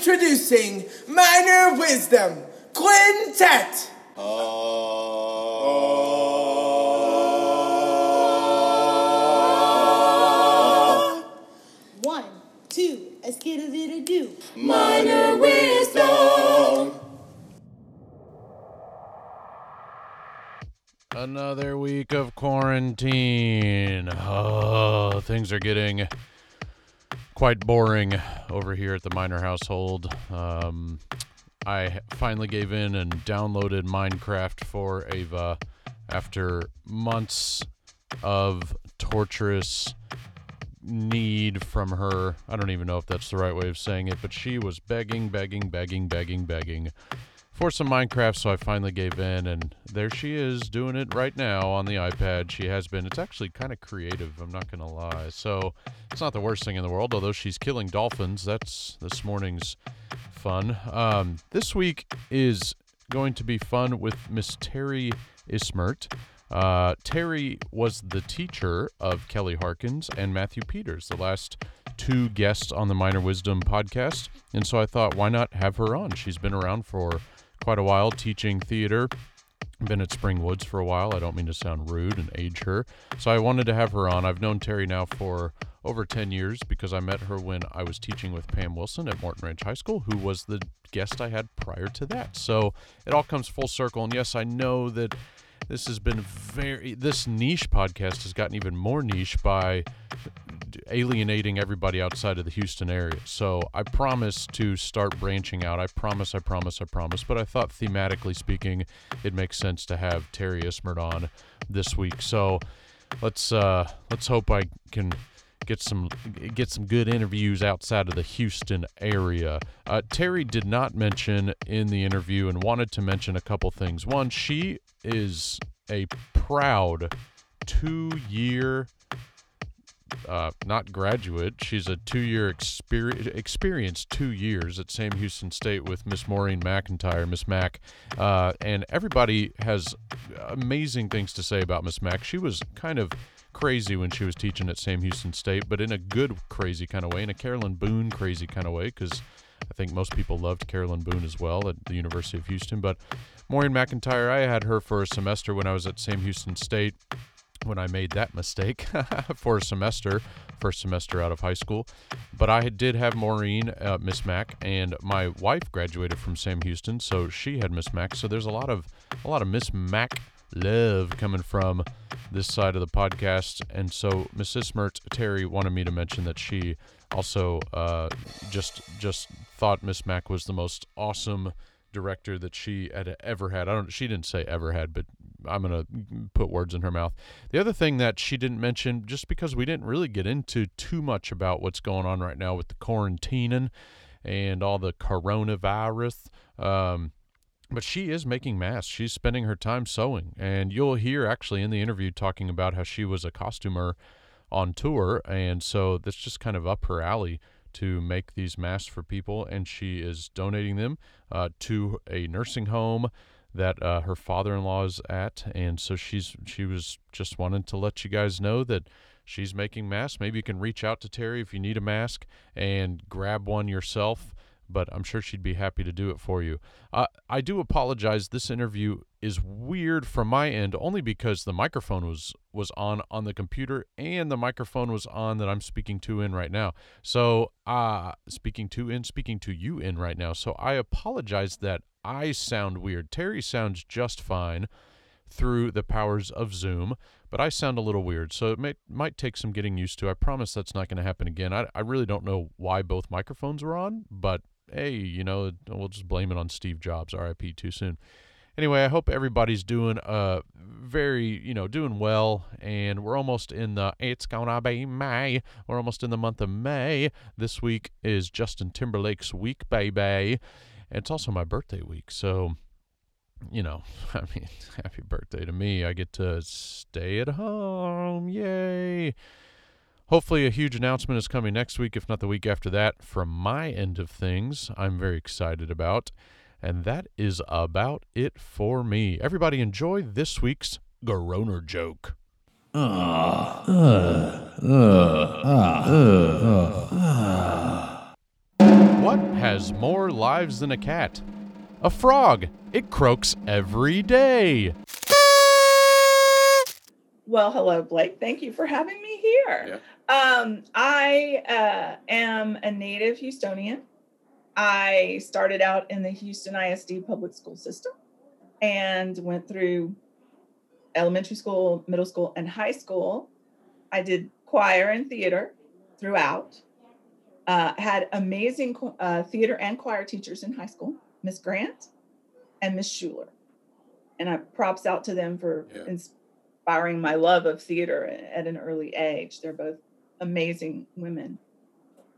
Introducing Minor Wisdom Quintet. Oh. One, two, a skittle diddle do. Minor wisdom. Another week of quarantine. Oh, things are getting quite boring over here at the minor household. Um, I finally gave in and downloaded Minecraft for Ava after months of torturous need from her. I don't even know if that's the right way of saying it, but she was begging, begging, begging, begging, begging for some Minecraft, so I finally gave in, and there she is doing it right now on the iPad. She has been. It's actually kind of creative, I'm not going to lie. So it's not the worst thing in the world, although she's killing dolphins. That's this morning's fun. Um, this week is going to be fun with Miss Terry Ismert. Uh, Terry was the teacher of Kelly Harkins and Matthew Peters, the last two guests on the Minor Wisdom podcast. And so I thought, why not have her on? She's been around for quite a while teaching theater. Been at Spring Woods for a while. I don't mean to sound rude and age her. So I wanted to have her on. I've known Terry now for over 10 years because I met her when I was teaching with Pam Wilson at Morton Ranch High School, who was the guest I had prior to that. So it all comes full circle. And yes, I know that this has been very this niche podcast has gotten even more niche by alienating everybody outside of the Houston area. So I promise to start branching out. I promise, I promise, I promise. But I thought thematically speaking, it makes sense to have Terry Ismert on this week. So let's uh let's hope I can get some get some good interviews outside of the Houston area. Uh, Terry did not mention in the interview and wanted to mention a couple things. One, she is a proud two-year uh, not graduate. She's a two-year experience, experience two years at Sam Houston State with Miss Maureen McIntyre, Miss Mac, uh, and everybody has amazing things to say about Miss Mac. She was kind of crazy when she was teaching at Sam Houston State, but in a good crazy kind of way, in a Carolyn Boone crazy kind of way, because I think most people loved Carolyn Boone as well at the University of Houston. But Maureen McIntyre, I had her for a semester when I was at Sam Houston State when I made that mistake for a semester, first semester out of high school. But I did have Maureen, uh, Miss Mac, and my wife graduated from Sam Houston, so she had Miss Mac. So there's a lot of a lot of Miss Mac love coming from this side of the podcast. And so Mrs. Ismert Terry wanted me to mention that she also uh, just just thought Miss Mac was the most awesome director that she had ever had. I don't. She didn't say ever had, but I'm gonna put words in her mouth. The other thing that she didn't mention, just because we didn't really get into too much about what's going on right now with the quarantining and all the coronavirus. Um, but she is making masks. She's spending her time sewing, and you'll hear actually in the interview talking about how she was a costumer on tour, and so that's just kind of up her alley to make these masks for people, and she is donating them uh, to a nursing home that uh, her father-in-law is at, and so she's she was just wanting to let you guys know that she's making masks. Maybe you can reach out to Terry if you need a mask and grab one yourself. But I'm sure she'd be happy to do it for you. Uh, I do apologize. This interview is weird from my end, only because the microphone was was on on the computer and the microphone was on that I'm speaking to in right now. So, uh speaking to in speaking to you in right now. So I apologize that I sound weird. Terry sounds just fine through the powers of Zoom, but I sound a little weird, so it may, might take some getting used to. I promise that's not going to happen again. I, I really don't know why both microphones are on, but hey, you know, we'll just blame it on Steve Jobs, RIP too soon. Anyway, I hope everybody's doing uh very, you know, doing well and we're almost in the it's gonna be May. We're almost in the month of May. This week is Justin Timberlake's week, baby. It's also my birthday week. So, you know, I mean, happy birthday to me. I get to stay at home. Yay. Hopefully, a huge announcement is coming next week, if not the week after that, from my end of things. I'm very excited about. And that is about it for me. Everybody, enjoy this week's Garoner joke. Ah. Ah. Ah. What has more lives than a cat? A frog. It croaks every day. Well, hello, Blake. Thank you for having me here. Um, I uh, am a native Houstonian. I started out in the Houston ISD public school system and went through elementary school, middle school, and high school. I did choir and theater throughout. Uh, had amazing uh, theater and choir teachers in high school, Miss Grant and Miss Schuler. And I props out to them for Yeah. inspiring my love of theater at an early age. They're both amazing women.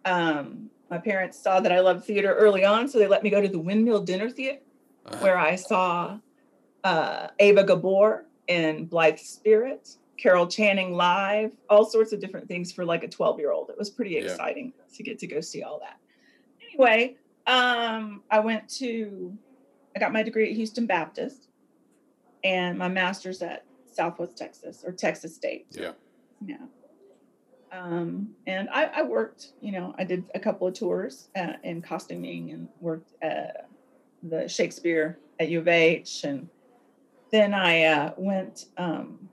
Um, my parents saw that I loved theater early on, so they let me go to the Windmill Dinner Theater, Uh-huh. where I saw uh, Eva Gabor in Blithe Spirit, Carol Channing live, all sorts of different things for like a 12 year old. It was pretty Yeah. exciting to get to go see all that. Anyway, um, I went to, I got my degree at Houston Baptist and my master's at Southwest Texas or Texas State. Yeah. Yeah. Um, and I, I worked, you know, I did a couple of tours uh, in costuming and worked at the Shakespeare at U of H. And then I uh, went um,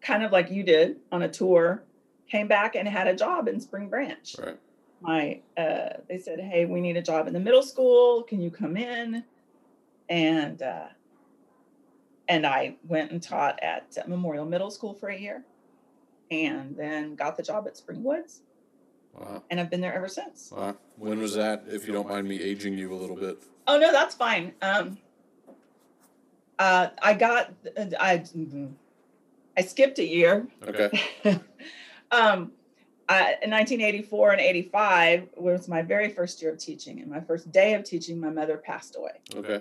kind of like you did on a tour, came back and had a job in Spring Branch. Right. My, uh, they said, hey, we need a job in the middle school. Can you come in? And, uh, and I went and taught at uh, Memorial Middle School for a year and then got the job at Spring Woods. Wow. And I've been there ever since. Wow. When was that? If you don't mind me aging you a little bit. Oh, no, that's fine. Um, uh, I got, I, I skipped a year. Okay. um, I, in 1984 and 85 was my very first year of teaching. And my first day of teaching, my mother passed away. Okay.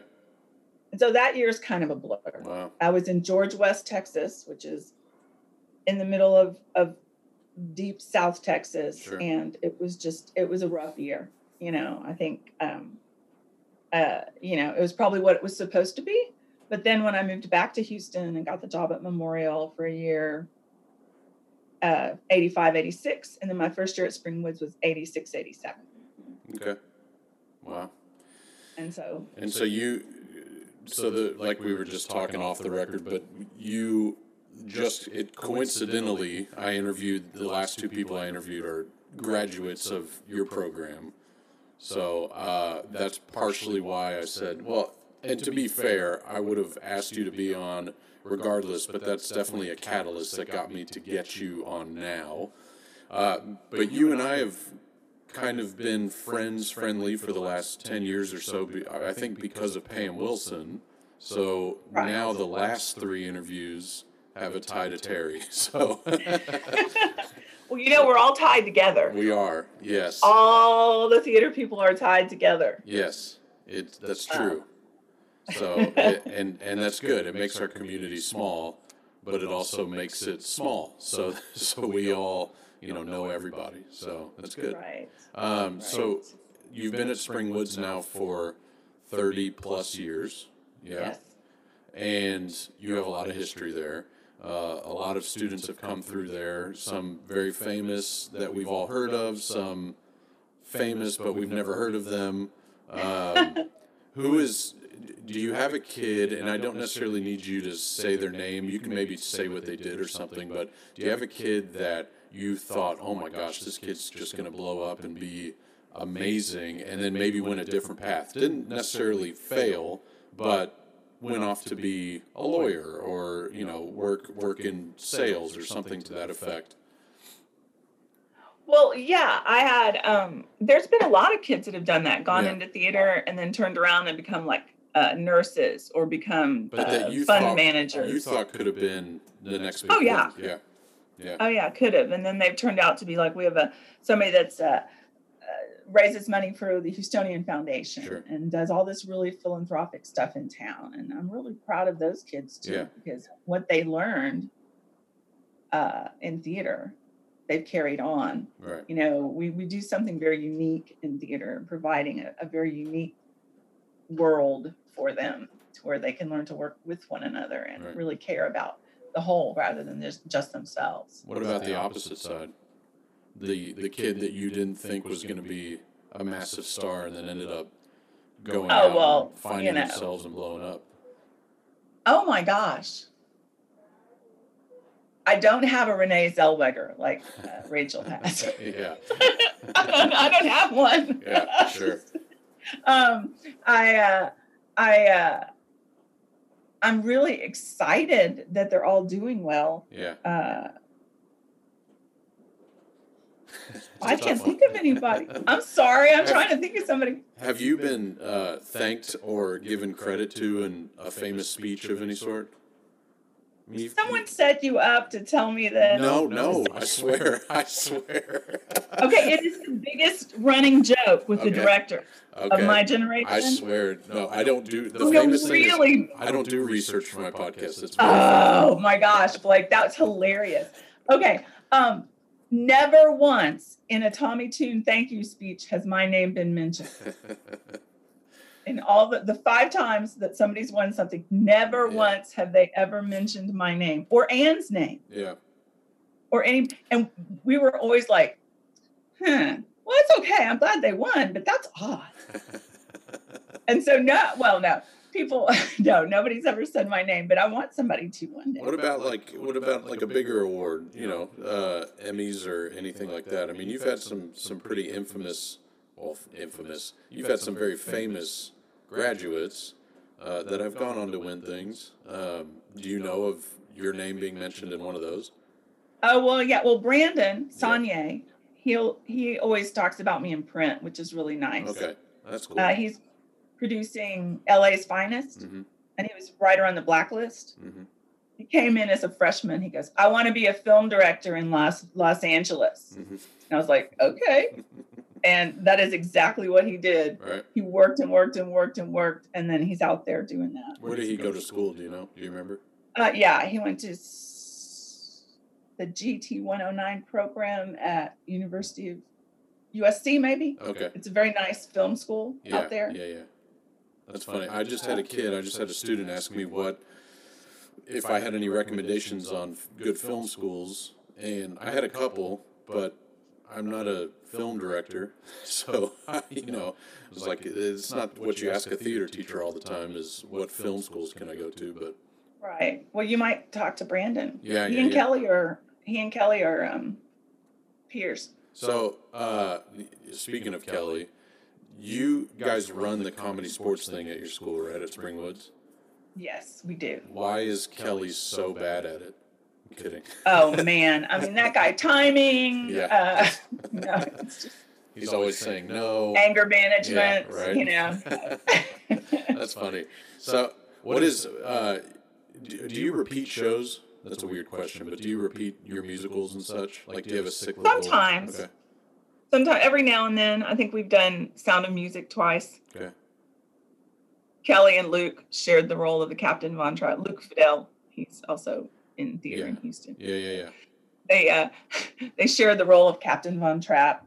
And so that year is kind of a blur. Wow. I was in George West, Texas, which is in the middle of, of deep South Texas. Sure. And it was just, it was a rough year. You know, I think, um, uh, you know, it was probably what it was supposed to be. But then when I moved back to Houston and got the job at Memorial for a year, uh, 85, 86. And then my first year at Springwoods was 86, 87. Okay. Wow. And so, And so you, so the like we were just talking off the record, but you just it coincidentally, I interviewed the last two people I interviewed are graduates of your program. So uh, that's partially why I said, well, and to be fair, I would have asked you to be on regardless, but that's definitely a catalyst that got me to get you on now. Uh, but you and I have kind of been friends, friendly for the last 10 years or so, be- I think because of Pam Wilson. So Right. now the last three interviews have a tie to Terry. So well, you know, we're all tied together. we are, yes. All the theater people are tied together. Yes, it, that's true. So, it, and, and that's good. It makes our community small, but it also makes it small. So, so we all, you know, know everybody. So that's good. Right. Um, so you've been at Spring Woods now for 30 plus years. Yeah. Yes. And you have a lot of history there. Uh, a lot of students have come through there, some very famous that we've all heard of, some famous but we've never heard of them. Um, who is, do you have a kid, and I don't necessarily need you to say their name, you can maybe say what they did or something, but do you have a kid that you thought, oh my gosh, this kid's just going to blow up and be amazing, and then maybe went a different path? Didn't necessarily fail, but went off to be a lawyer or you know work work in sales or something to that effect. Well, yeah, I had. Um, there's been a lot of kids that have done that, gone Yeah. into theater and then turned around and become like uh, nurses or become But uh, that you fund thought managers. you thought could have been the next Oh, yeah. yeah, yeah, Oh yeah, could have, and then they've turned out to be like we have a somebody that's uh, uh, raises money for the Houstonian Foundation Sure. and does all this really philanthropic stuff in town, and I'm really proud of those kids too Yeah. because what they learned uh, in theater, they've carried on. right, You know, we we do something very unique in theater, providing a, a very unique world for them to where they can learn to work with one another and Right. really care about the whole rather than just just themselves. What about the opposite side? The the kid that you didn't think was going to be a massive star and then ended up going Oh, out well, and finding you know. themselves and blowing up. Oh my gosh. I don't have a Renee Zellweger like uh, Rachel has. yeah, I, don't, I don't have one. yeah, sure. um, I, uh, I, uh, I'm really excited that they're all doing well. Yeah. Uh, It's I a can't one. think of anybody. I'm sorry. I'm trying to think of somebody. Have you been uh, thanked or given credit to in a famous speech of any sort? I mean, you've- Someone set you up to tell me that. No, no, I swear, I swear. Okay, it is the biggest running joke with Okay. the director Okay. of my generation. I swear, no, I don't do the No, famous thing. is. I don't do research for my podcast. It's very funny. Oh my gosh, Blake, that's hilarious. Okay, um, never once in a Tommy Tune thank you speech has my name been mentioned. In all the, the five times that somebody's won something, never Yeah. once have they ever mentioned my name or Anne's name yeah, or any. And we were always like, huh, well, it's okay. I'm glad they won, but that's odd. And so, no, well, no, people, no, nobody's ever said my name, but I want somebody to one day. What about like what about like a bigger award? You know, uh, Emmys or anything like that. I mean, you've had some some pretty infamous, well, infamous. You've had some very famous graduates uh, that have gone on to win things. Um, do you know of your name being mentioned in one of those? Oh well, yeah. Well, Brandon Sonnier, he'll he always talks about me in print, which is really nice. Okay, that's cool. Uh, he's producing LA's Finest, hmm and he was right around the blacklist. hmm He came in as a freshman. He goes, "I want to be a film director in Los Los Angeles." hmm And I was like, "Okay." and that is exactly what he did. Right. He worked and worked and worked and worked, and then he's out there doing that. Where did he go to school? Do you know? Do you remember? Uh, yeah, he went to the GT 109 program at University of USC, maybe. Okay. It's a very nice film school Yeah. out there. Yeah, yeah. That's funny. I just had a kid. I just had a student ask me what if I had any recommendations on good film schools, and I had a couple, but I'm not a film director, so you know, it was like it's not what you ask a theater teacher all the time is what film schools can I go to, but Right. Well, you might talk to Brandon. Yeah, He yeah, and yeah. Kelly are he and Kelly are um, peers. So, uh, speaking of Kelly, you guys run the comedy sports thing at your school, right? At Springwoods. Yes, we do. Why is Kelly so bad at it? I'm kidding. Oh man, I mean that guy timing. Yeah. Uh, no, it's just He's always saying no. anger management. Yeah, right. You know. That's funny. So, what is? Uh, do, do you repeat shows? That's a weird question, but do you repeat your musicals and such? Like, do you have a cyclical? Sometimes. Okay. Sometimes every now and then, I think we've done Sound of Music twice. Okay. Kelly and Luke shared the role of the Captain Von Trapp. Luke Fidel, he's also in theater in Houston. Yeah, yeah, yeah. They uh, they shared the role of Captain Von Trapp.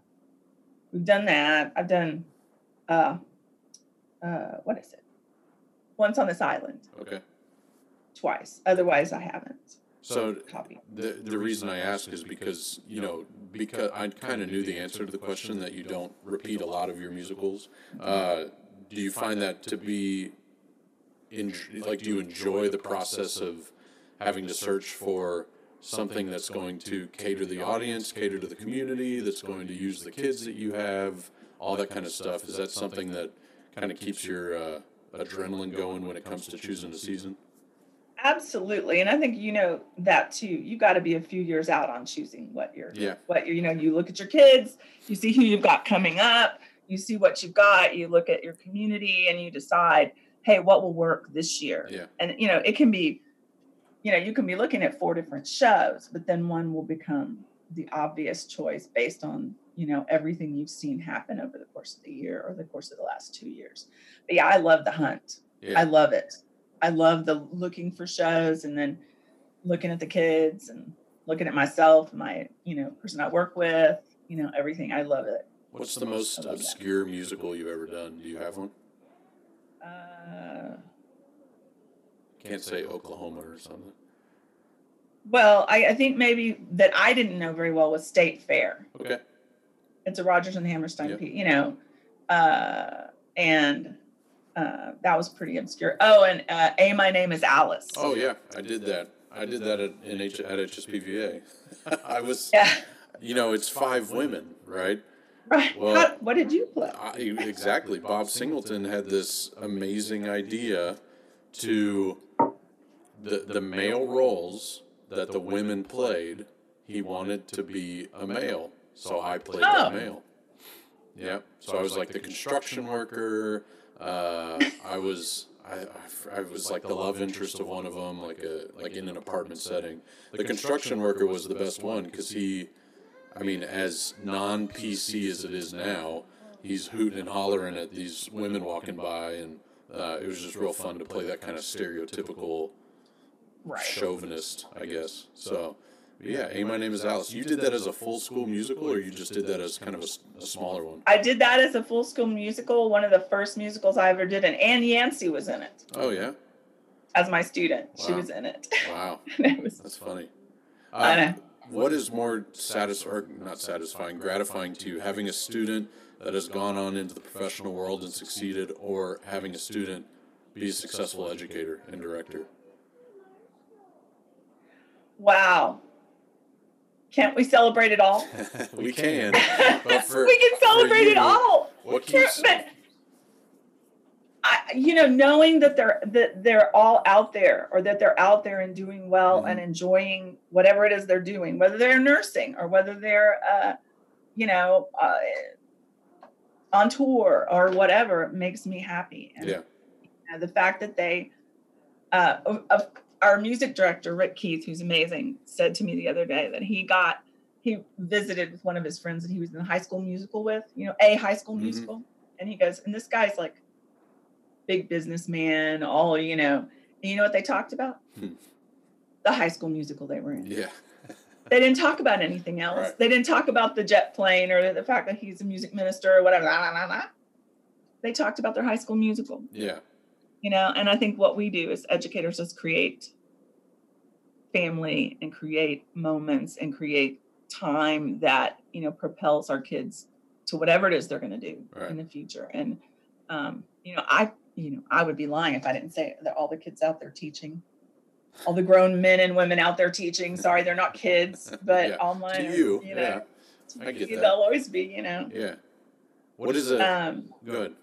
We've done that. I've done uh, uh, what is it? Once on this island, Okay. twice. Otherwise, I haven't So copied. the the reason I ask is because you know because I kind of knew the answer to the question that you don't repeat a lot of your musicals. Uh, do you find that to be in like do you enjoy the process of having to search for something that's going to cater the audience, cater to the community, that's going to use the kids that you have, all that kind of stuff? Is that something that kind of keeps your uh, adrenaline going when it comes to choosing a season? Absolutely, and I think you know that too. You got to be a few years out on choosing what you're, Yeah. what you're. You know, you look at your kids, you see who you've got coming up, you see what you've got, you look at your community, and you decide, hey, what will work this year? Yeah. And you know, it can be, you know, you can be looking at four different shows, but then one will become the obvious choice based on you know everything you've seen happen over the course of the year or the course of the last two years. But yeah, I love the hunt. Yeah. I love it. I love the looking for shows and then looking at the kids and looking at myself, my, you know, person I work with, you know, everything. I love it. What's the most I love that. obscure musical you've ever done? Do you have one? Uh, Can't say Oklahoma or something. well, I, I think maybe that I didn't know very well was State Fair. Okay. It's a Rodgers and Hammerstein Yep. piece, you know, uh, and uh, that was pretty obscure. Oh, and uh, A, my name is Alice. Oh yeah, I did that. I did that at in H, at HSPVA. I was, Yeah. you know, it's five women, right? Right. Well- How, what did you play? I, exactly. Bob Singleton had this amazing idea to the the male roles that the women played. He wanted to be a male, so I played Oh. that male. Yeah. So I was like the construction worker. Uh, I was. I, I, I was like the love interest of one of them, like a like in an apartment setting. The construction worker was the best one because he, I mean, as non PC as it is now, he's hooting and hollering at these women walking by, and uh, it was just real fun to play that kind of stereotypical Right. chauvinist, I guess. So, yeah, hey, my name is Alice. You did that as a full school musical, or you just did that as kind of a smaller one? I did that as a full school musical, one of the first musicals I ever did, and Ann Yancey was in it Oh yeah, as my student. She was in it. wow, it was, that's funny. I Uh, know. what is more satisfying, not satisfying, gratifying to you, having a student that has gone on into the professional world and succeeded, or having a student be a successful educator and director? Wow. Can't we celebrate it all? we can, but for we can for celebrate it all. What Sure, keeps? but I, you know, knowing that they're that they're all out there, or that they're out there and doing well Mhm. and enjoying whatever it is they're doing, whether they're nursing or whether they're, uh, you know, uh, on tour or whatever, makes me happy. And Yeah. uh, the fact that they, uh, of, of our music director Rick Keith, who's amazing, said to me the other day that he got he visited with one of his friends that he was in the high school musical with, you know, a high school Mhm. musical, and he goes, and this guy's like big businessman, all you know. And you know what they talked about? Hmm. The high school musical they were in. Yeah, They didn't talk about anything else. Right. They didn't talk about the jet plane or the fact that he's a music minister or whatever. Blah, blah, blah, blah. They talked about their high school musical yeah, you know and i think what we do as educators is create family and create moments and create time that you know propels our kids to whatever it is they're going to do Right. in the future and um, you know i you know i would be lying if i didn't say that all the kids out there teaching all the grown men and women out there teaching sorry they're not kids but Yeah. all mine to you, you know yeah, to I get you, that. they'll always be you know yeah. What is it? um Good.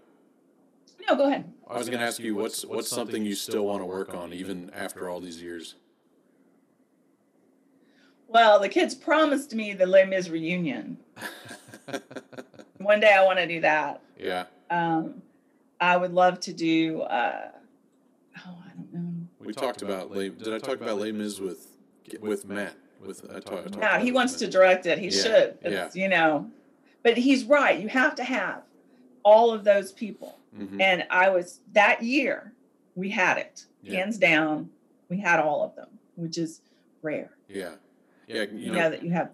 no go ahead I was going to ask you what's what's something you still want to work on even after all these years. well the kids promised me the Les Mis reunion one day I want to do that. yeah, Um, I would love to do. Uh, oh, I don't know. We talked about Les. Did I talk about Les Mis with with Matt? With I talk, I talked Yeah, he wants to direct it. He Yeah, should. yeah. You know, but he's right. You have to have all of those people. Mhm. And I was that year. We had it Yeah. hands down. We had all of them, which is rare. Yeah, yeah. You You know, know that you have.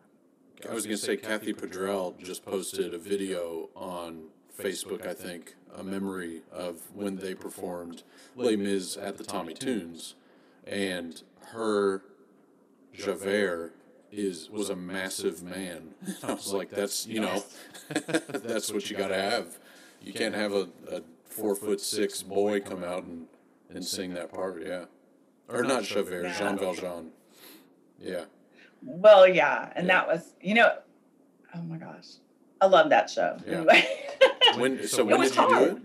I was going to say Kathy Padrell just posted a video on Facebook, I think, a memory of when they performed Les Mis at the Tommy Tunes, and her Javert is was a massive man. I was like, that's you know, that's what you got to have. You can't have a, a four foot six boy come out and, and sing that part, yeah, or not Javert, Jean Valjean, yeah. Well, yeah, and Yeah. that was you know. Oh my gosh, I love that show. Yeah. Anyway. When so It when was did you do it? hard.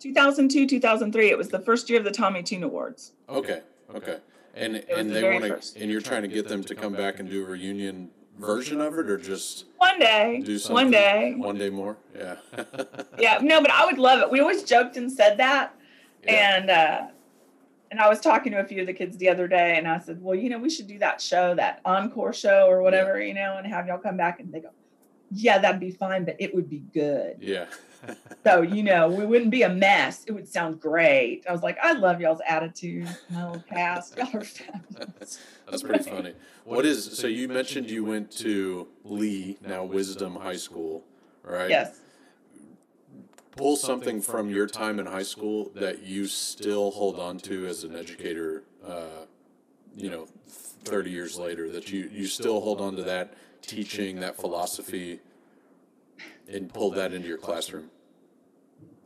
2002, 2003. It was the first year of the Tommy Tune Awards. Okay, okay. And and the they want to, and you're trying to get them to come back and do a reunion version of it, or just One day, do something one day. one day more. Yeah. Yeah, no, but I would love it. We always joked and said that, Yeah. and uh, and I was talking to a few of the kids the other day, and I said, well, you know, we should do that show, that encore show or whatever, you know, and have y'all come back, and they go, yeah, that'd be fine, but it would be good. Yeah. So you know, we wouldn't be a mess. It would sound great. I was like, I love y'all's attitude, my little cast. Y'all are fabulous. That's pretty funny. What is so? You mentioned you went to Lee, now Wisdom High School, right? Yes. Pull something from your time in high school that you still hold on to as an educator. Uh, you know, thirty years later, that you you still hold on to that teaching, that philosophy, and pull that into your classroom.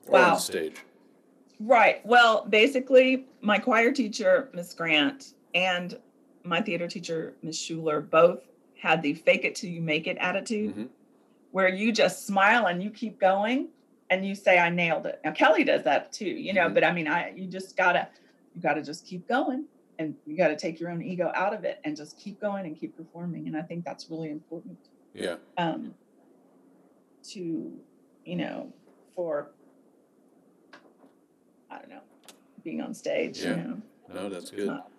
or Wow. on stage? Right. Well, basically, my choir teacher, Miss Grant, and my theater teacher, Miss Schuler, both had the fake it till you make it attitude, Mhm. where you just smile and you keep going and you say, I nailed it. Now, Kelly does that too, you know, Mhm. but I mean, I, you just gotta, you gotta just keep going and you gotta take your own ego out of it and just keep going and keep performing. And I think that's really important Yeah. um, to, you know, for, I don't know, being on stage, Yeah. you know. No, that's good. not-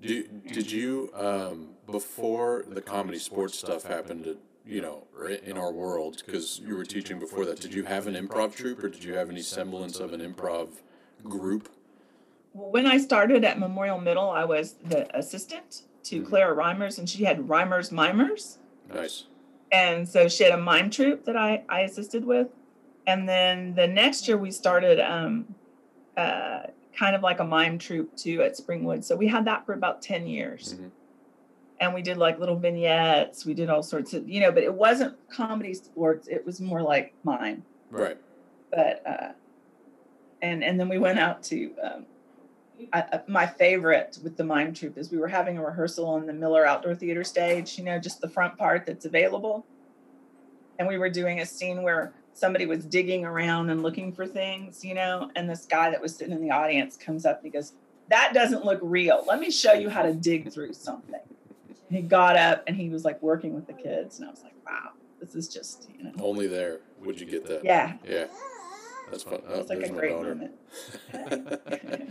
Do, did you um, before the comedy sports stuff happened to, you know in our world because you were teaching before that did you have an improv troupe or did you have any semblance of an improv group when I started at Memorial Middle, I was the assistant to Mhm. Clara Reimers, and she had Reimers Mimers. nice And so she had a mime troupe that I, I assisted with. And then the next year we started um, uh, kind of like a mime troupe too at Springwood. So we had that for about 10 years. Mhm. And we did like little vignettes. We did all sorts of, you know, but it wasn't comedy sports. It was more like mime. right But, uh, and, and then we went out to, um, I, I- my favorite with the mime troupe is we were having a rehearsal on the Miller Outdoor Theater stage, you know, just the front part that's available. And we were doing a scene where somebody was digging around and looking for things, you know, and this guy that was sitting in the audience comes up and he goes, That doesn't look real. Let me show you how to dig through something. And he got up and he was like working with the kids. And I was like, Wow, this is just, you know, only there would you get that yeah, yeah that's fun oh, it's like a great daughter. moment.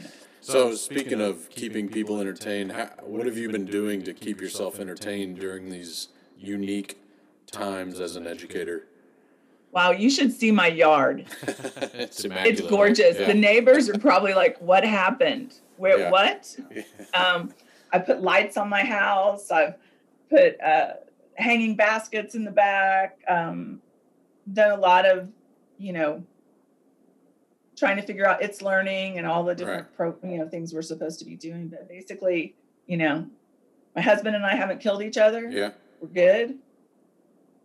so speaking of keeping people entertained how, what have you been doing to keep yourself entertained during these unique times as an educator Wow, you should see my yard. it's immaculate It's gorgeous. yeah. The neighbors are probably like, "What happened? Where? Yeah. What?" Um, I put lights on my house. I've put uh, hanging baskets in the back. Um, done a lot of, you know, trying to figure out its learning and all the different pro, you know, things we're supposed to be doing. But basically, you know, my husband and I haven't killed each other. yeah We're good.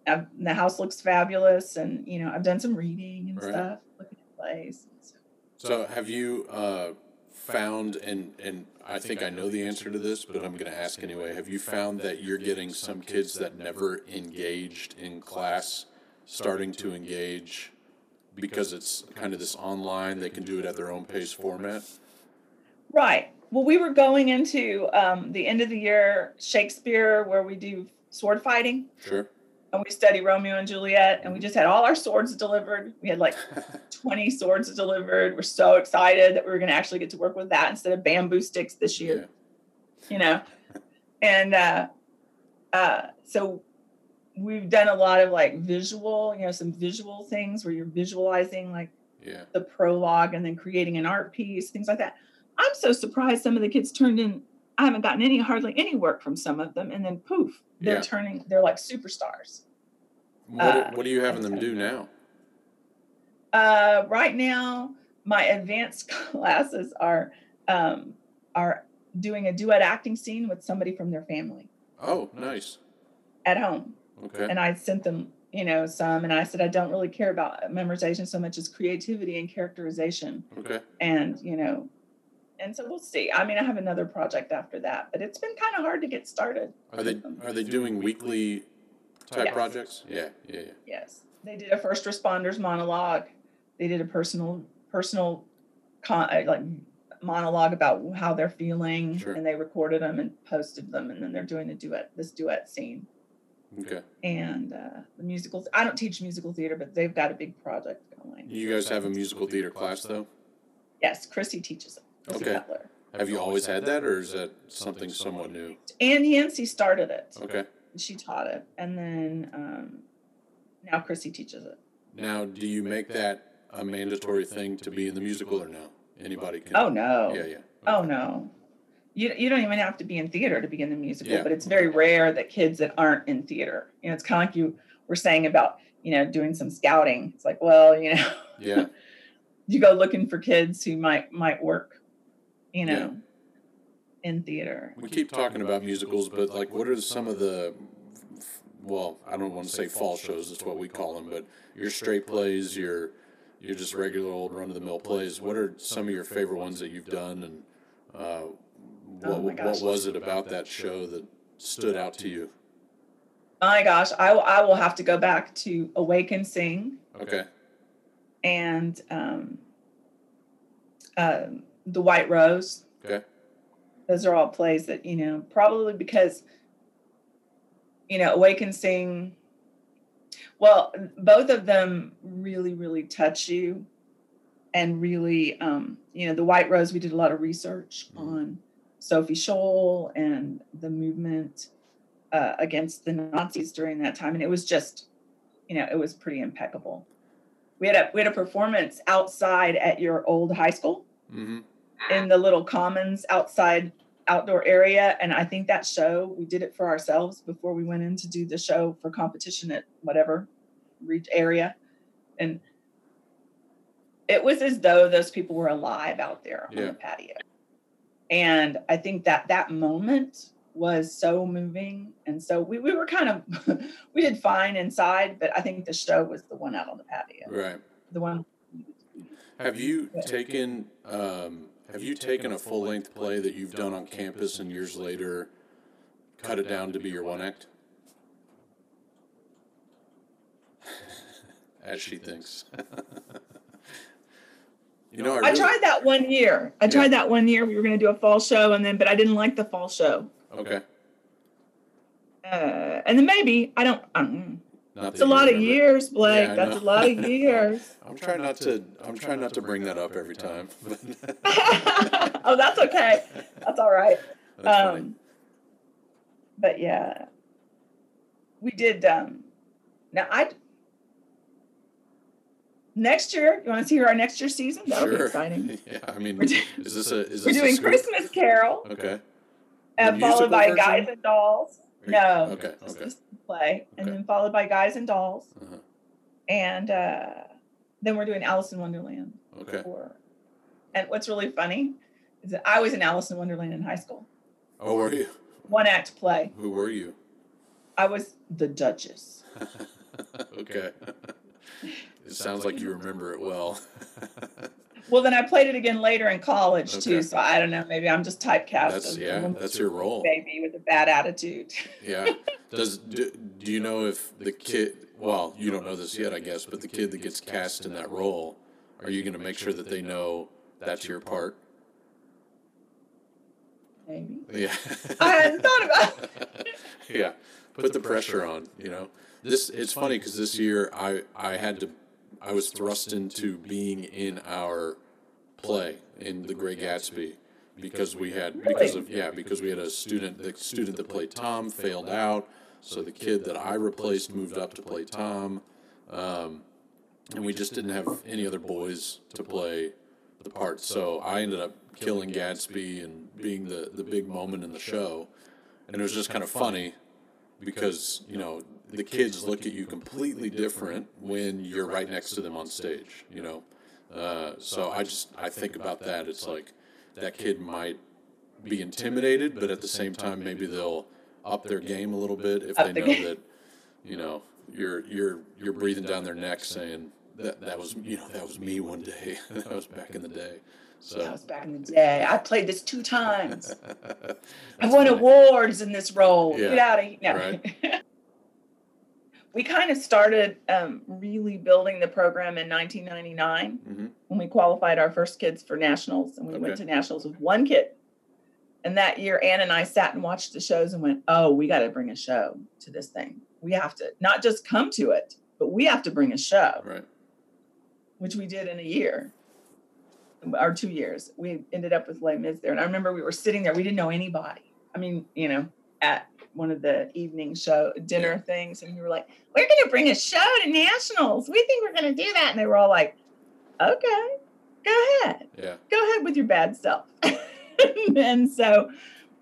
I've, the house looks fabulous, and you know, I've done some reading and Right. stuff, looking at plays. So. So have you uh, found and and I think I know the answer to this, but I'm going to ask anyway. Have you found that you're getting some kids that never engaged in class starting to engage because it's kind of this online, they can do it at their own pace format? Right. Well, we were going into um, the end of the year Shakespeare, where we do sword fighting, Sure. and we study Romeo and Juliet, and we just had all our swords delivered. We had like 20 swords delivered. We're so excited that we were going to actually get to work with that instead of bamboo sticks this year. Yeah. you know and uh uh so we've done a lot of like visual you know some visual things where you're visualizing like Yeah. the prologue and then creating an art piece things like that i'm so surprised some of the kids turned in i haven't gotten any hardly any work from some of them and then poof they're Yeah. turning they're like superstars What, Uh, what are you having them do now? uh right now my advanced classes are um are doing a duet acting scene with somebody from their family Oh, nice. at home Okay. and I sent them, you know, some, and I said I don't really care about memorization so much as creativity and characterization, Okay. and you know, and so we'll see. I mean, I have another project after that, but it's been kind of hard to get started. Are they are they doing weekly type Yes. projects? Yeah. Yeah. Yeah. Yes, they did a first responders monologue. They did a personal personal con- uh, like monologue about how they're feeling, Sure. and they recorded them and posted them, and then they're doing a duet this duet scene. Okay. And uh, the musicals. I don't teach musical theater, but they've got a big project going. On. You guys have a musical theater class though? Yes, Chrissy teaches it. Chrissy Okay. Cutler. Have you always had that, or is that something somewhat new? Ann Yancey started it. Okay. She taught it, and then um, now Chrissy teaches it. Now, do you make that a mandatory thing to be in the musical, or no? Anybody can. Oh no! Yeah, yeah. Oh no! You you don't even have to be in theater to be in the musical, Yeah. but it's very rare that kids that aren't in theater. You know, it's kind of like you were saying about you know doing some scouting. It's like, well, you know, Yeah. you go looking for kids who might might work, you know, in theater. We keep talking about musicals, but like, what are some of the? Well, I don't want to say fall shows. That's what we call them, but your straight plays, your you're just regular old run of the mill plays. What are some of your favorite ones that you've done, and uh, what, Oh my what was it about that show that stood out to you? Oh my gosh, I, will- I will have to go back to Awake and Sing Okay. and um, um, The White Rose. Okay. Those are all plays that, you know, probably because, you know, Awake and Sing, well, both of them really, really touch you. And really, um, you know, The White Rose, we did a lot of research Mhm. on Sophie Scholl and the movement uh, against the Nazis during that time. And it was just, you know, it was pretty impeccable. We had a we had a performance outside at your old high school Mm-hmm. in the little commons outside outdoor area and i think that show we did it for ourselves before we went in to do the show for competition at whatever reach area and it was as though those people were alive out there on the patio and i think that that moment was so moving and so we, we were kind of we did fine inside but i think the show was the one out on the patio Right. the one Have you taken um, Have you taken a full length play that you've done on campus and years later cut it down to be your one act? As she thinks. you know, I, I tried that one year. I Yeah. tried that one year. We were going to do a fall show, and then, but I didn't like the fall show. Okay. Uh, and then maybe I don't. I don't know. It's a you lot of years, Blake. Yeah, That's a lot of years. I'm trying not to. I'm trying not to bring that up every time. oh, that's okay. That's all right. That's. Um, but yeah, we did. Um, now I. Next year, you want to see our next year season? That'll sure. be exciting. yeah. I mean, We're do- is this a? Is We're this a doing? Christmas Carol, Okay. And followed by version? Guys and Dolls. You- No. Okay. just Okay. this play, and then followed by Guys and Dolls, Uh-huh. and uh, then we're doing Alice in Wonderland. Okay. For, and what's really funny is that I was in Alice in Wonderland in high school, Oh, were you? one act play. Who were you? I was the Duchess. okay. It sounds like you remember it well. Well, then I played it again later in college Okay. too, so I don't know. Maybe I'm just typecast. That's as yeah. That's your role. baby with a bad attitude. Yeah. Does do, do you know if the kid? Well, you don't know this yet, I guess, but the kid that gets cast in that role, are you going to make sure that they know that's your part? Maybe. Yeah. I hadn't thought about. It. yeah. Put the pressure on. You know. This it's funny because this year I I had to I was thrust into being in our play in The Great Gatsby because we had because of yeah because we had a student the student that played Tom failed out. So the kid that I replaced moved up to play Tom. Um, and we just didn't have any other boys to play the part. So I ended up killing Gatsby and being the the big moment in the show. And it was just kind of funny because you know the kids look at you completely different when you're right next to them on stage you know? uh, so i just i think about that it's like that kid might be intimidated but at the same time maybe they'll up their game a little bit if they know that you know you're you're you're breathing down their neck saying that that was you know that was me one day. that was back in the day so That was back in the day. I played this two times. I won funny. awards in this role. Yeah. Get out of here. No. Right. we kind of started um, really building the program in 1999 Mhm. when we qualified our first kids for nationals, and we went to nationals with one kid. And that year, Ann and I sat and watched the shows and went, "Oh, we got to bring a show to this thing. We have to not just come to it, but we have to bring a show." right which we did in a year or two years. We ended up with Les Mis there. And I remember we were sitting there, we didn't know anybody. I mean, you know, at one of the evening show dinner Yeah. things, and we were like, We're gonna bring a show to nationals. We think we're gonna do that. And they were all like, Okay, go ahead. yeah Go ahead with your bad self. and so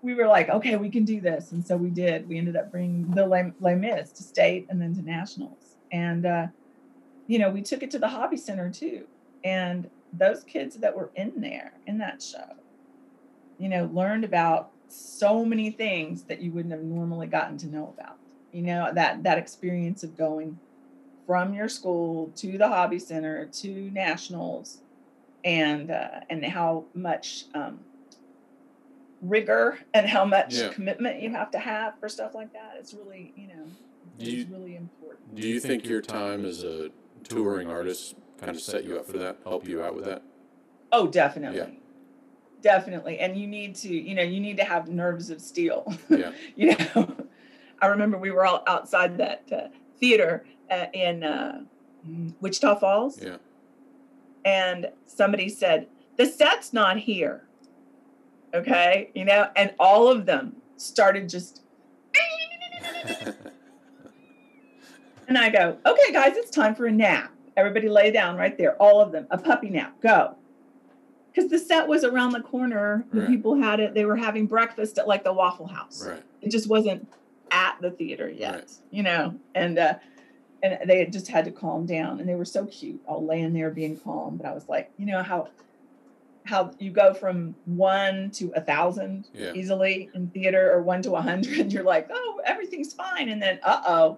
we were like, okay, we can do this. And so we did. We ended up bringing the Les, Les Mis to state and then to nationals. And, uh, you know, we took it to the hobby center too. And those kids that were in there in that show, you know, learned about so many things that you wouldn't have normally gotten to know about. You know, that that experience of going from your school to the hobby center to nationals and uh, and how much um, rigor and how much Yeah. commitment you have to have for stuff like that it's really you know Do it's you- really important Do you think your time as a touring artist kind of set you up for that, help you out with that? oh definitely definitely and you need to you know you need to have nerves of steel Yeah. you know i remember we were all outside that uh, theater uh, in uh, wichita falls Yeah. and somebody said the set's not here okay you know and all of them started just and i go okay guys it's time for a nap everybody lay down right there all of them a puppy nap go because the set was around the corner the Right. people had it they were having breakfast at like the waffle house right. it just wasn't at the theater yet Right. you know and uh and they had just had to calm down and they were so cute all laying there being calm but i was like you know how how you go from one to a thousand Yeah. easily in theater or one to a hundred you're like oh everything's fine and then uh-oh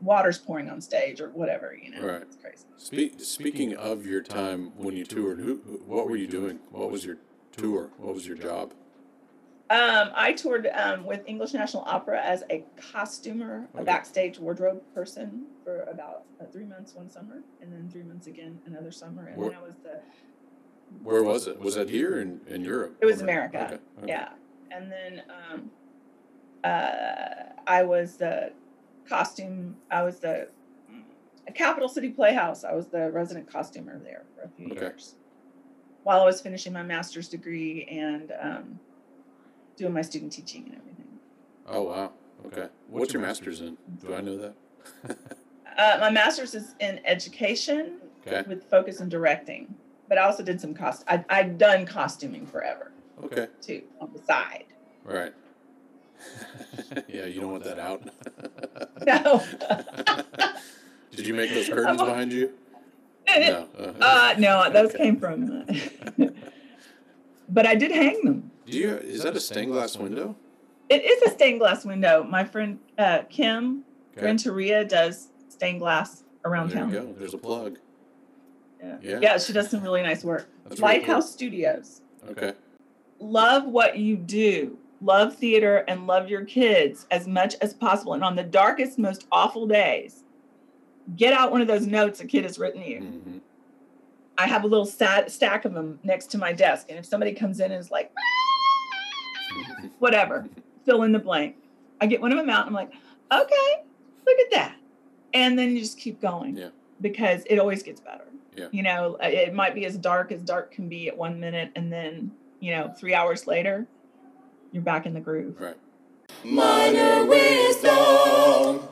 water's pouring on stage or whatever you know Right. it's crazy Speak, speaking of your time when you toured, who, who- what were you doing? What was your tour? What was your job? Um, I toured um, with English National Opera as a costumer, a backstage wardrobe person for about uh, three months one summer, and then three months again another summer. And Where- then I was the Where was it? Was that here in, in Europe? It was Or- America. Okay, okay. yeah, and then um, uh, I was the costume. I was the a Capital City Playhouse. I was the resident costumer there for a few Okay. years while I was finishing my master's degree and um, doing my student teaching and everything. Oh, wow. Okay. What's your master's in? Do I know that? Uh, my master's is in education Okay. with focus in directing, but I also did some cost. I, I've done costuming forever Okay. too on the side. Right. yeah, you don't want that out. No, Did you make those curtains behind you? No. Uh, uh, no, those came from. uh, but I did hang them. Do you? Is that a stained glass window? It is a stained glass window. My friend uh, Kim Okay. Renteria does stained glass around There you town. go. There's a plug. Yeah. Yeah. yeah, she does some really nice work. That's really cool. Lighthouse Studios. Okay. love what you do love theater and love your kids as much as possible. And on the darkest most awful days get out one of those notes a kid has written you. Hmm i have a little stack of them next to my desk. And if somebody comes in and is like whatever fill in the blank. I get one of them out and i'm like okay look at that. And then you just keep going Yeah. because it always gets better. Yeah. you know it might be as dark as dark can be at one minute and then you know three hours later you're back in the groove. Right. Minor wisdom.